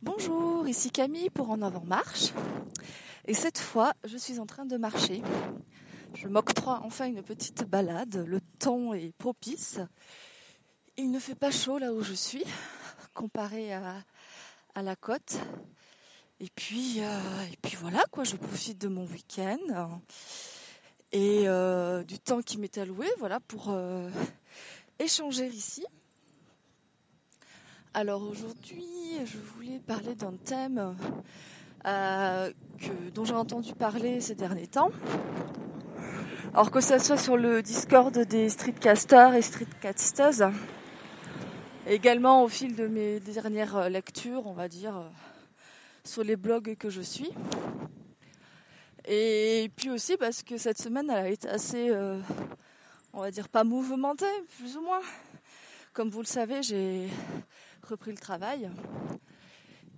Bonjour, ici Camille pour En Avant Marche. Et cette fois, je suis en train de marcher. Je m'octroie enfin une petite balade. Le temps est propice. Il ne fait pas chaud là où je suis, comparé à, la côte. Et puis, euh, et puis voilà, quoi, je profite de mon week-end et euh, du temps qui m'est alloué voilà, pour euh, échanger ici. Alors aujourd'hui, je voulais parler d'un thème euh, dont j'ai entendu parler ces derniers temps. Alors que ce soit sur le Discord des streetcasters et streetcasters, également au fil de mes dernières lectures, on va dire, sur les blogs que je suis. Et puis aussi parce que cette semaine, elle a été assez, euh, on va dire, pas mouvementée, plus ou moins. Comme vous le savez, j'ai repris le travail.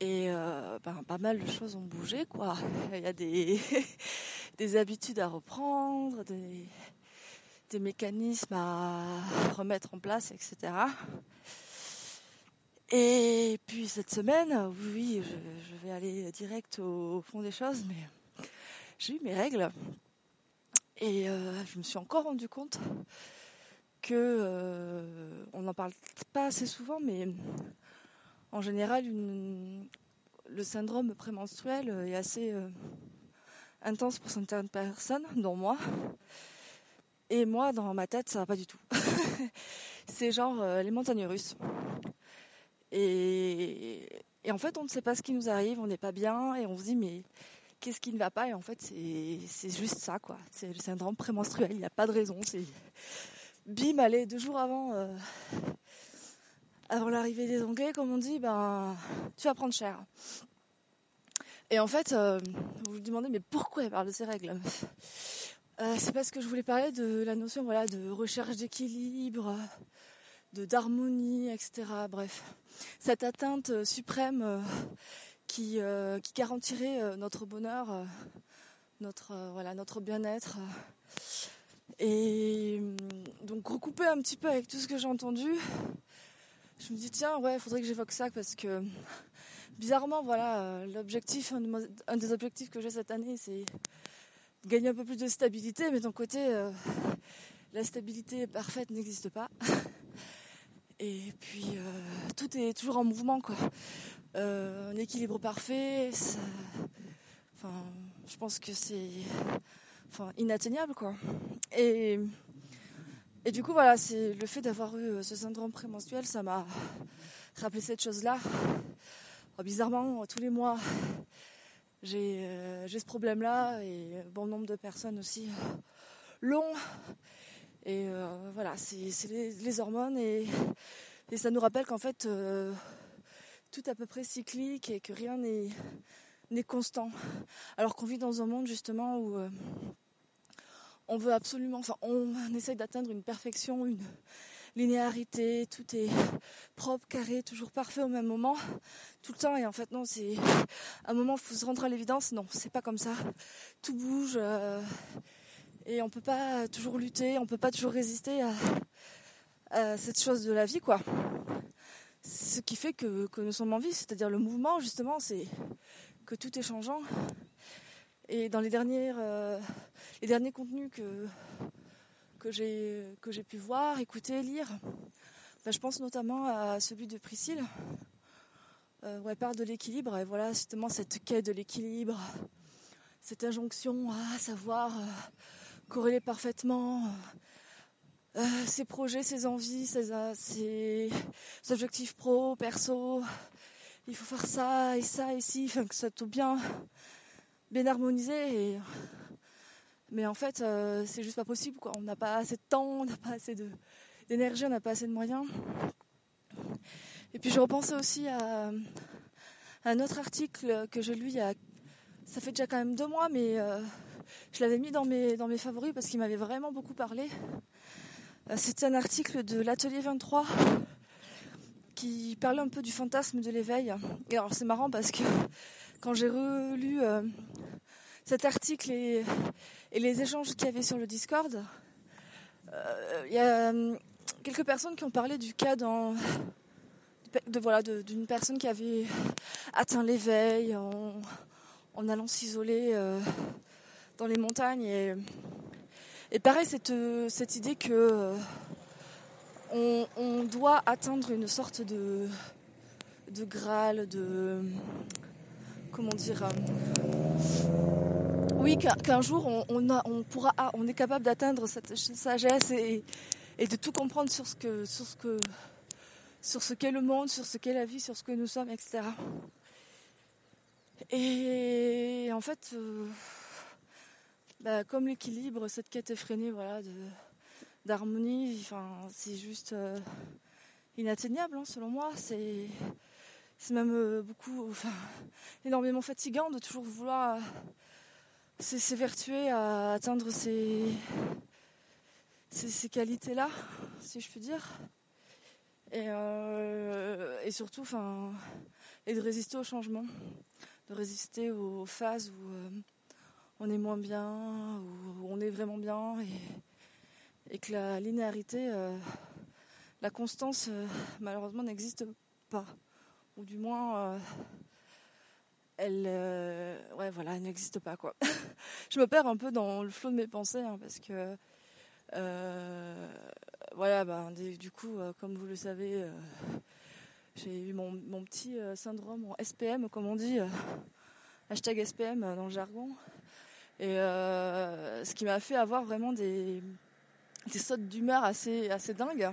Et euh, ben, pas mal de choses ont bougé, quoi. Il y a des, des habitudes à reprendre, des, des mécanismes à remettre en place, etc. Et puis cette semaine, oui, je, je vais aller direct au, fond des choses, mais j'ai eu mes règles. Et euh, je me suis encore rendu compte euh, on n'en parle pas assez souvent, mais en général, le syndrome prémenstruel est assez euh, intense pour certaines personnes, dont moi. Et moi, dans ma tête, ça va pas du tout. C'est genre euh, les montagnes russes. Et, en fait, on ne sait pas ce qui nous arrive, on n'est pas bien, et on se dit, mais qu'est-ce qui ne va pas? Et en fait, c'est juste ça, quoi. C'est le syndrome prémenstruel, il n'y a pas de raison. Bim, allez, deux jours avant, euh, avant l'arrivée des Anglais, comme on dit, ben, tu vas prendre cher. Et en fait, euh, vous vous demandez, mais pourquoi elle parle de ces règles euh, C'est parce que je voulais parler de la notion voilà, de recherche d'équilibre, d'harmonie, etc. Bref, cette atteinte suprême qui, garantirait notre bonheur, voilà, notre bien-être. Et donc recouper un petit peu avec tout ce que j'ai entendu, je me dis tiens ouais, faudrait que j'évoque ça parce que bizarrement voilà, l'objectif, un, des objectifs que j'ai cette année, c'est gagner un peu plus de stabilité, mais d'un côté, euh, la stabilité parfaite n'existe pas. Et puis euh, tout est toujours en mouvement quoi. Euh, un équilibre parfait, ça, enfin, je pense que c'est enfin, inatteignable quoi. Et, et du coup voilà, c'est le fait d'avoir eu ce syndrome prémenstruel, ça m'a rappelé cette chose-là. Oh, bizarrement, tous les mois, j'ai euh, ce problème-là et bon nombre de personnes aussi euh, l'ont. Et euh, voilà, c'est les, les, hormones et, et, ça nous rappelle qu'en fait, euh, tout à peu près cyclique et que rien n'est constant. Alors qu'on vit dans un monde justement où euh, on veut absolument, enfin, on, essaye d'atteindre une perfection, une linéarité, tout est propre, carré, toujours parfait au même moment, tout le temps. Et en fait, non, c'est un moment, il faut se rendre à l'évidence. Non, c'est pas comme ça. Tout bouge. Euh, et on peut pas toujours lutter, on peut pas toujours résister à, à cette chose de la vie, quoi. Ce qui fait que, que nous sommes en vie, c'est-à-dire le mouvement, justement, c'est que tout est changeant. Et dans les euh, les derniers contenus que que j'ai pu voir, écouter, lire, ben, je pense notamment à celui de Priscille, euh, où elle parle de l'équilibre. Et voilà, justement cette quête de l'équilibre, cette injonction à savoir euh, corréler parfaitement ses projets, ses envies, ses, objectifs pro, perso. Il faut faire ça et ça et ci, enfin, que ça tout bien, bien harmonisé. Mais en fait, euh, c'est juste pas possible. Quoi. On n'a pas assez de temps, on n'a pas assez d'énergie, on n'a pas assez de moyens. Et puis je repensais aussi à, un autre article que j'ai lu il y a, ça fait déjà quand même deux mois, mais euh, je l'avais mis dans mes, dans mes favoris parce qu'il m'avait vraiment beaucoup parlé. Euh, C'était un article de l'atelier 23 qui parlait un peu du fantasme de l'éveil. Et alors c'est marrant parce que quand j'ai relu cet article et, les échanges qu'il y avait sur le Discord, il euh, y a euh, quelques personnes qui ont parlé du cas de voilà d'une personne qui avait atteint l'éveil en, allant s'isoler euh, dans les montagnes et, pareil cette, idée que on, doit atteindre une sorte de de graal de comment dire oui, qu'un jour on, pourra, ah, on est capable d'atteindre cette sagesse et, de tout comprendre sur ce que, sur ce que, sur ce qu'est le monde, sur ce qu'est la vie, sur ce que nous sommes, etc. Et en fait, euh, bah, comme l'équilibre, cette quête effrénée, voilà, d'harmonie, enfin, c'est juste euh, inatteignable, hein, selon moi. C'est, c'est même euh, beaucoup, enfin, énormément fatigant de toujours vouloir s'évertuer à atteindre ces, ces, qualités-là, si je puis dire. Et, euh, surtout, enfin, et de résister au changement, de résister aux phases où euh, on est moins bien, où on est vraiment bien, et, que la linéarité, euh, la constance, malheureusement, n'existe pas. Ou du moins, elle, euh, ouais, voilà, n'existe pas quoi. je me perds un peu dans le flot de mes pensées hein, parce que, euh, voilà, ben, du coup, euh, comme vous le savez, j'ai eu mon, petit syndrome en SPM, comme on dit, hashtag SPM dans le jargon, et ce qui m'a fait avoir vraiment des, des sautes d'humeur assez, assez dingues.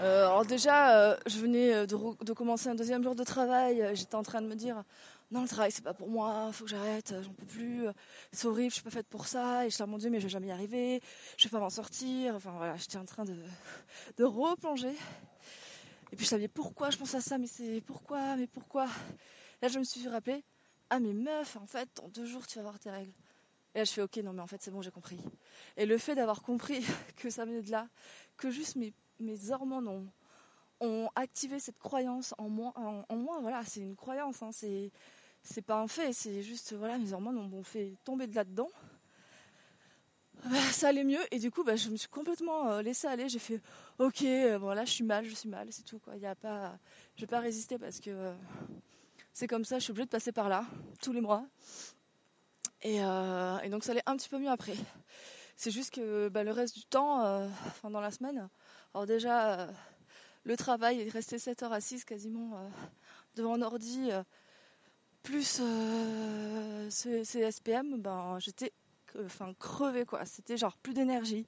Euh, alors déjà, euh, je venais euh, de, commencer un deuxième jour de travail. J'étais en train de me dire, non, le travail, c'est pas pour moi, faut que j'arrête, j'en peux plus, c'est horrible, je suis pas faite pour ça. Et je suis mon Dieu, mais je vais jamais y arriver, je vais pas m'en sortir. Enfin voilà, j'étais en train de, replonger. Et puis je savais pourquoi je pense à ça, mais c'est pourquoi, mais pourquoi? Là, je me suis rappelé, ah mais meuf, en fait, dans deux jours, tu vas avoir tes règles. Et là, je fais, ok, non, mais en fait, c'est bon, j'ai compris. Et le fait d'avoir compris que ça venait de là, que juste mes mes hormones ont, activé cette croyance en moi. En, moi voilà, c'est une croyance, hein, c'est, c'est pas un fait, c'est juste, voilà, mes hormones m'ont fait tomber de là-dedans. Bah, ça allait mieux et du coup bah, je me suis complètement euh, laissée aller j'ai fait ok euh, voilà je suis mal je suis mal c'est tout quoi il a pas je vais pas résister parce que euh, c'est comme ça je suis obligée de passer par là tous les mois et, et, donc ça allait un petit peu mieux après c'est juste que bah, le reste du temps enfin dans la semaine alors déjà, euh, le travail, rester 7 heures assise quasiment euh, devant un ordi, euh, plus ces, SPM, ben, j'étais crevée quoi. C'était genre plus d'énergie.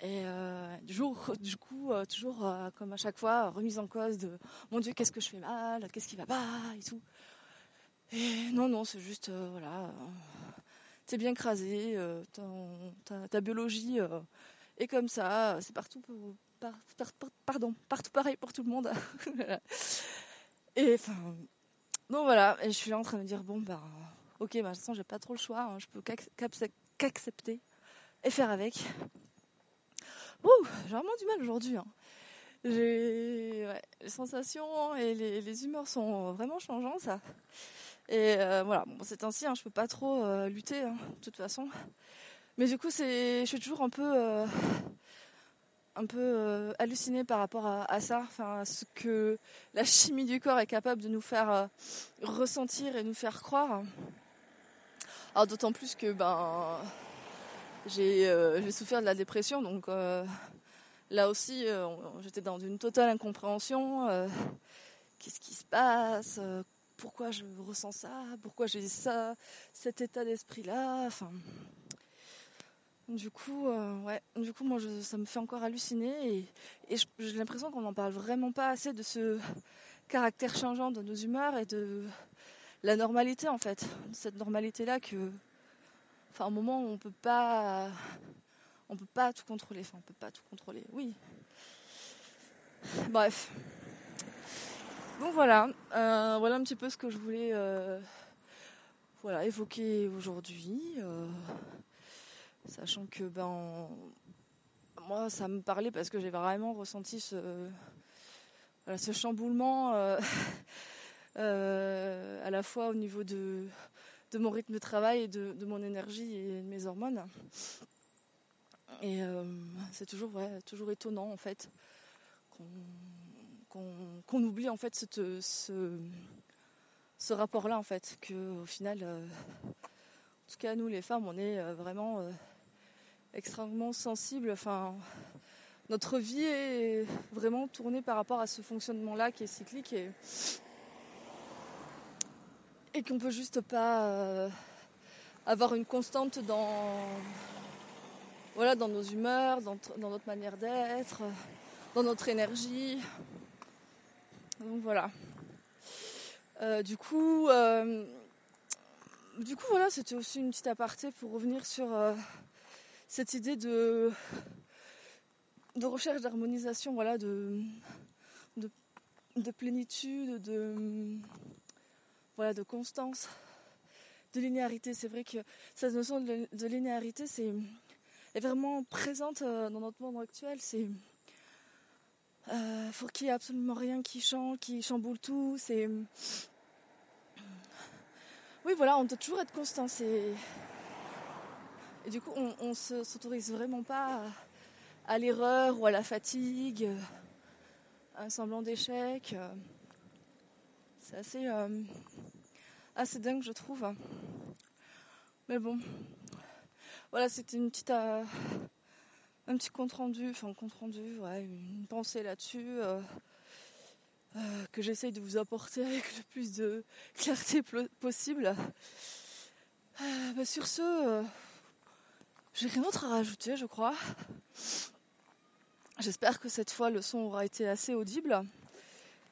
Et du, jour, du coup, toujours comme à chaque fois, remise en cause de mon Dieu, qu'est-ce que je fais mal, qu'est-ce qui va pas et tout. Et non, non, c'est juste, voilà, t'es bien crasé, ta, biologie et comme ça, c'est partout, pardon, partout pareil pour tout le monde. et enfin, donc voilà, et je suis en train de me dire, bon, bah, ok, bah, de toute façon, j'ai pas trop le choix, hein, je peux qu'accepter et faire avec. J'ai vraiment du mal aujourd'hui. Hein. Les sensations et les, humeurs sont vraiment changeantes. Et euh, voilà, bon, c'est ainsi, hein, je peux pas trop euh, lutter, de toute façon. Mais du coup, je suis toujours un peu, euh, un peu euh, hallucinée par rapport à, ça, enfin, à ce que la chimie du corps est capable de nous faire euh, ressentir et nous faire croire. Alors d'autant plus que ben, j'ai, j'ai souffert de la dépression, donc là aussi, j'étais dans une totale incompréhension. qu'est-ce qui se passe Pourquoi je ressens ça Pourquoi j'ai ça, cet état d'esprit-là Enfin du coup, euh, ouais, du coup, moi, ça me fait encore halluciner et, j'ai l'impression qu'on n'en parle vraiment pas assez de ce caractère changeant de nos humeurs et de la normalité en fait, cette normalité-là que, enfin, un moment on peut pas, on peut pas tout contrôler, enfin, on peut pas tout contrôler, oui. Bref. Donc voilà, euh, voilà un petit peu ce que je voulais, euh, voilà, évoquer aujourd'hui sachant que ben moi ça me parlait parce que j'ai vraiment ressenti ce, ce chamboulement euh, euh, à la fois au niveau de, de mon rythme de travail et de, mon énergie et de mes hormones. Et euh, c'est toujours, ouais, toujours étonnant en fait qu'on oublie en fait ce, ce, rapport-là en fait, que au final, en tout cas nous les femmes, on est vraiment extrêmement sensibles. Enfin, notre vie est vraiment tournée par rapport à ce fonctionnement-là qui est cyclique et, et qu'on peut juste pas avoir une constante dans voilà dans nos humeurs, dans, dans notre manière d'être, dans notre énergie. Donc voilà. Euh, du coup, euh, du coup voilà, c'était aussi une petite aparté pour revenir sur euh, cette idée de recherche d'harmonisation, voilà, de, de, plénitude, de voilà, de constance, de linéarité. C'est vrai que cette notion de, linéarité, est vraiment présente dans notre monde actuel. C'est euh, faut qu'il n'y ait absolument rien qui change, qui chamboule tout. C'est oui, voilà, on doit toujours être constant. Et du coup, on, ne s'autorise vraiment pas à, l'erreur ou à la fatigue, à un semblant d'échec. C'est assez, euh, assez dingue, je trouve. Mais bon, voilà, c'était une petite. Euh, un petit compte rendu, enfin compte rendu, une pensée là-dessus euh, euh, que j'essaye de vous apporter avec le plus de clarté possible. Euh, bah, sur ce, j'ai rien d'autre à rajouter, je crois. J'espère que cette fois le son aura été assez audible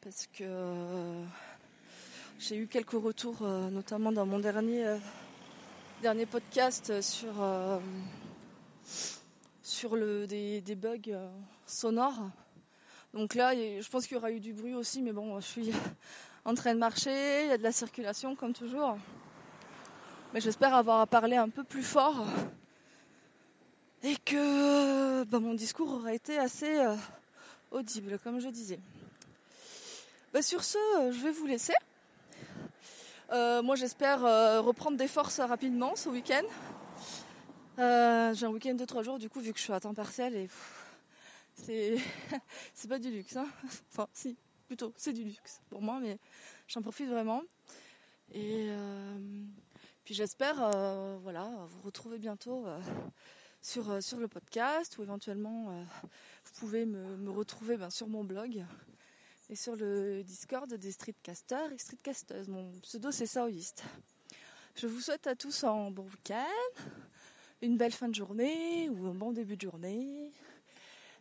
parce que j'ai eu quelques retours, notamment dans mon dernier dernier podcast sur sur le, des, bugs euh, sonores. Donc là, je pense qu'il y aura eu du bruit aussi, mais bon, je suis en train de marcher, il y a de la circulation comme toujours. Mais j'espère avoir à parler un peu plus fort et que bah, mon discours aura été assez euh, audible, comme je disais. Bah, sur ce, euh, je vais vous laisser. moi, j'espère reprendre des forces rapidement ce week-end. Euh, j'ai un week-end de trois jours, du coup, vu que je suis à temps partiel et c'est pas du luxe. Hein. enfin, si, plutôt, c'est du luxe pour moi, mais j'en profite vraiment. Et euh, puis j'espère, euh, voilà, vous retrouver bientôt sur sur le podcast ou éventuellement vous pouvez me, retrouver ben, sur mon blog et sur le Discord des streetcasters et streetcasters. Mon pseudo c'est Saoïste. Je vous souhaite à tous un bon week-end une belle fin de journée ou un bon début de journée.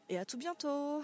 Et à tout bientôt